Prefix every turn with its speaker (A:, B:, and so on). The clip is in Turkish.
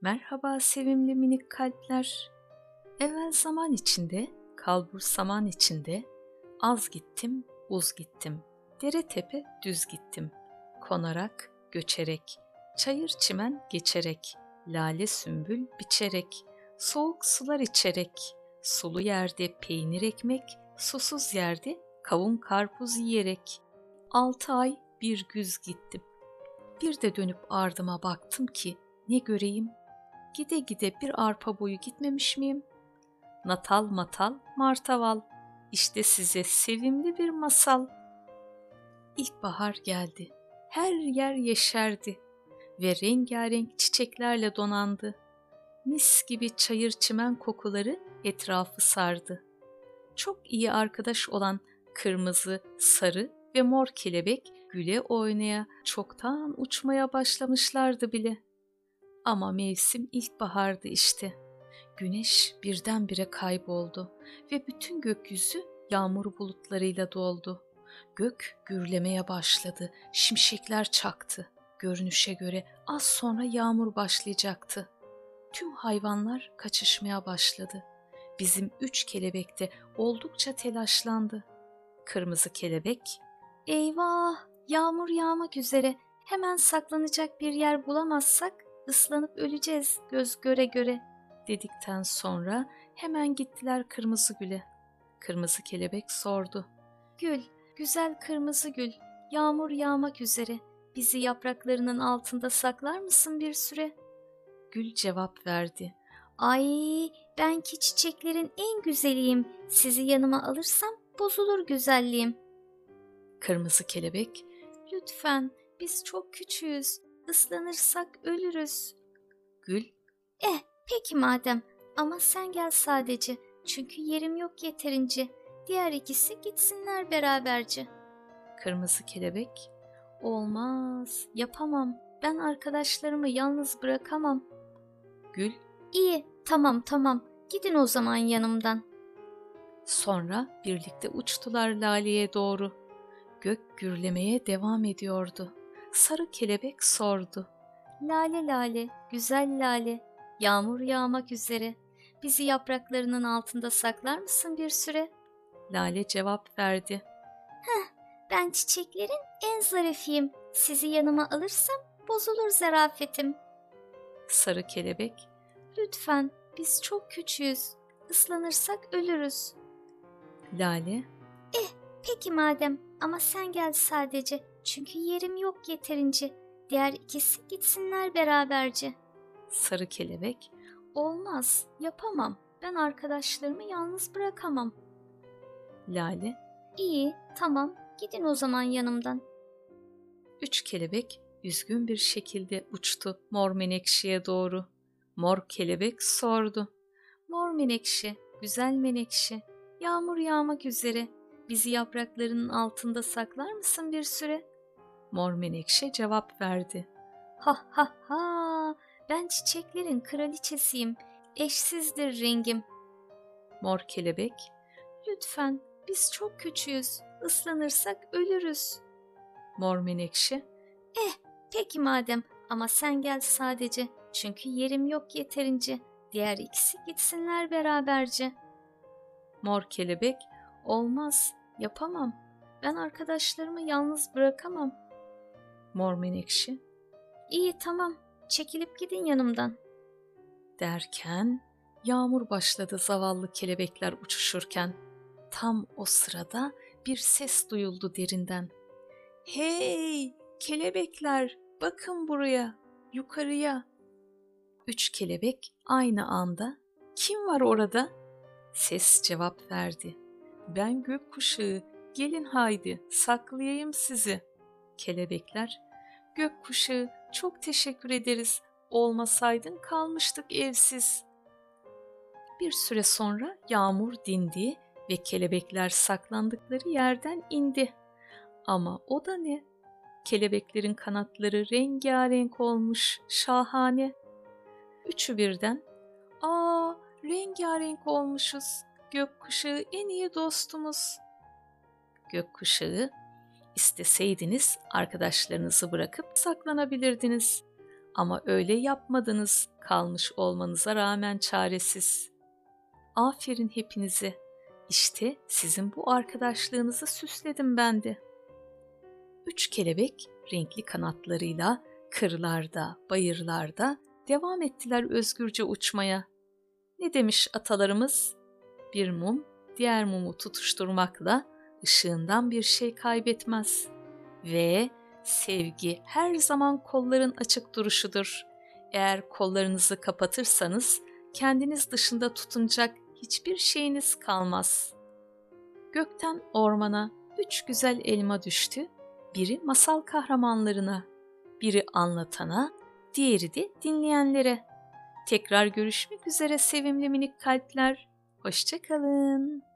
A: Merhaba sevimli minik kalpler. Evvel zaman içinde, kalbur saman içinde, az gittim, uz gittim. Dere tepe düz gittim. Konarak, göçerek, çayır çimen geçerek, lale sümbül biçerek, soğuk sular içerek, sulu yerde peynir ekmek, susuz yerde kavun karpuz yiyerek, altı ay bir güz gittim. Bir de dönüp ardıma baktım ki ne göreyim? Gide gide bir arpa boyu gitmemiş miyim? Natal matal martaval. İşte size sevimli bir masal. İlkbahar geldi. Her yer yeşerdi ve rengarenk çiçeklerle donandı. Mis gibi çayır çimen kokuları etrafı sardı. Çok iyi arkadaş olan kırmızı, sarı ve mor kelebek güle oynaya çoktan uçmaya başlamışlardı bile. Ama mevsim ilkbahardı işte. Güneş birdenbire kayboldu ve bütün gökyüzü yağmur bulutlarıyla doldu. Gök gürlemeye başladı, şimşekler çaktı. Görünüşe göre az sonra yağmur başlayacaktı. Tüm hayvanlar kaçışmaya başladı. Bizim üç kelebek de oldukça telaşlandı. Kırmızı kelebek, ''Eyvah, yağmur yağmak üzere. Hemen saklanacak bir yer bulamazsak ıslanıp öleceğiz göz göre göre.'' dedikten sonra hemen gittiler kırmızı güle. Kırmızı kelebek sordu. ''Gül, güzel kırmızı gül, yağmur yağmak üzere. Bizi yapraklarının altında saklar mısın bir süre?'' Gül cevap verdi. ''Ay, ben ki çiçeklerin en güzeliyim. Sizi yanıma alırsam bozulur güzelliğim. Kırmızı kelebek, lütfen biz çok küçüğüz, ıslanırsak ölürüz. Gül, eh peki madem ama sen gel sadece çünkü yerim yok yeterince. Diğer ikisi gitsinler beraberce. Kırmızı kelebek, olmaz, yapamam. Ben arkadaşlarımı yalnız bırakamam. Gül, iyi, tamam tamam, gidin o zaman yanımdan. Sonra birlikte uçtular Lale'ye doğru. Gök gürlemeye devam ediyordu. Sarı kelebek sordu. Lale lale, güzel lale, yağmur yağmak üzere. Bizi yapraklarının altında saklar mısın bir süre? Lale cevap verdi. Heh, ben çiçeklerin en zarifiyim. Sizi yanıma alırsam bozulur zarafetim. Sarı kelebek, lütfen biz çok küçüğüz. Islanırsak ölürüz. Lale, eh peki madem ama sen gel sadece çünkü yerim yok yeterince. Diğer ikisi gitsinler beraberce. Sarı kelebek, olmaz yapamam ben arkadaşlarımı yalnız bırakamam. Lale, iyi tamam gidin o zaman yanımdan. Üç kelebek üzgün bir şekilde uçtu mor menekşeye doğru. Mor kelebek sordu. Mor menekşe, güzel menekşe, Yağmur yağmak üzere. Bizi yapraklarının altında saklar mısın bir süre? Mor menekşe cevap verdi. Ha ha ha, ben çiçeklerin kraliçesiyim. Eşsizdir rengim. Mor kelebek, lütfen biz çok küçüğüz. Islanırsak ölürüz. Mor menekşe, eh peki madem ama sen gel sadece. Çünkü yerim yok yeterince. Diğer ikisi gitsinler beraberce.'' Mor kelebek, olmaz, yapamam. Ben arkadaşlarımı yalnız bırakamam. Mor menekşe, iyi tamam, çekilip gidin yanımdan. Derken yağmur başladı zavallı kelebekler uçuşurken. Tam o sırada bir ses duyuldu derinden. Hey kelebekler bakın buraya yukarıya. Üç kelebek aynı anda kim var orada Ses cevap verdi. Ben gökkuşağı, gelin haydi saklayayım sizi. Kelebekler, gökkuşağı çok teşekkür ederiz, olmasaydın kalmıştık evsiz. Bir süre sonra yağmur dindi ve kelebekler saklandıkları yerden indi. Ama o da ne? Kelebeklerin kanatları rengarenk olmuş, şahane. Üçü birden, ''Aa, rengarenk olmuşuz. Gökkuşağı en iyi dostumuz. Gökkuşağı, isteseydiniz arkadaşlarınızı bırakıp saklanabilirdiniz. Ama öyle yapmadınız kalmış olmanıza rağmen çaresiz. Aferin hepinize. İşte sizin bu arkadaşlığınızı süsledim ben de. Üç kelebek renkli kanatlarıyla kırlarda, bayırlarda devam ettiler özgürce uçmaya. Ne demiş atalarımız? Bir mum diğer mumu tutuşturmakla ışığından bir şey kaybetmez. Ve sevgi her zaman kolların açık duruşudur. Eğer kollarınızı kapatırsanız kendiniz dışında tutunacak hiçbir şeyiniz kalmaz. Gökten ormana üç güzel elma düştü. Biri masal kahramanlarına, biri anlatana, diğeri de dinleyenlere. Tekrar görüşmek üzere sevimli minik kalpler. Hoşçakalın.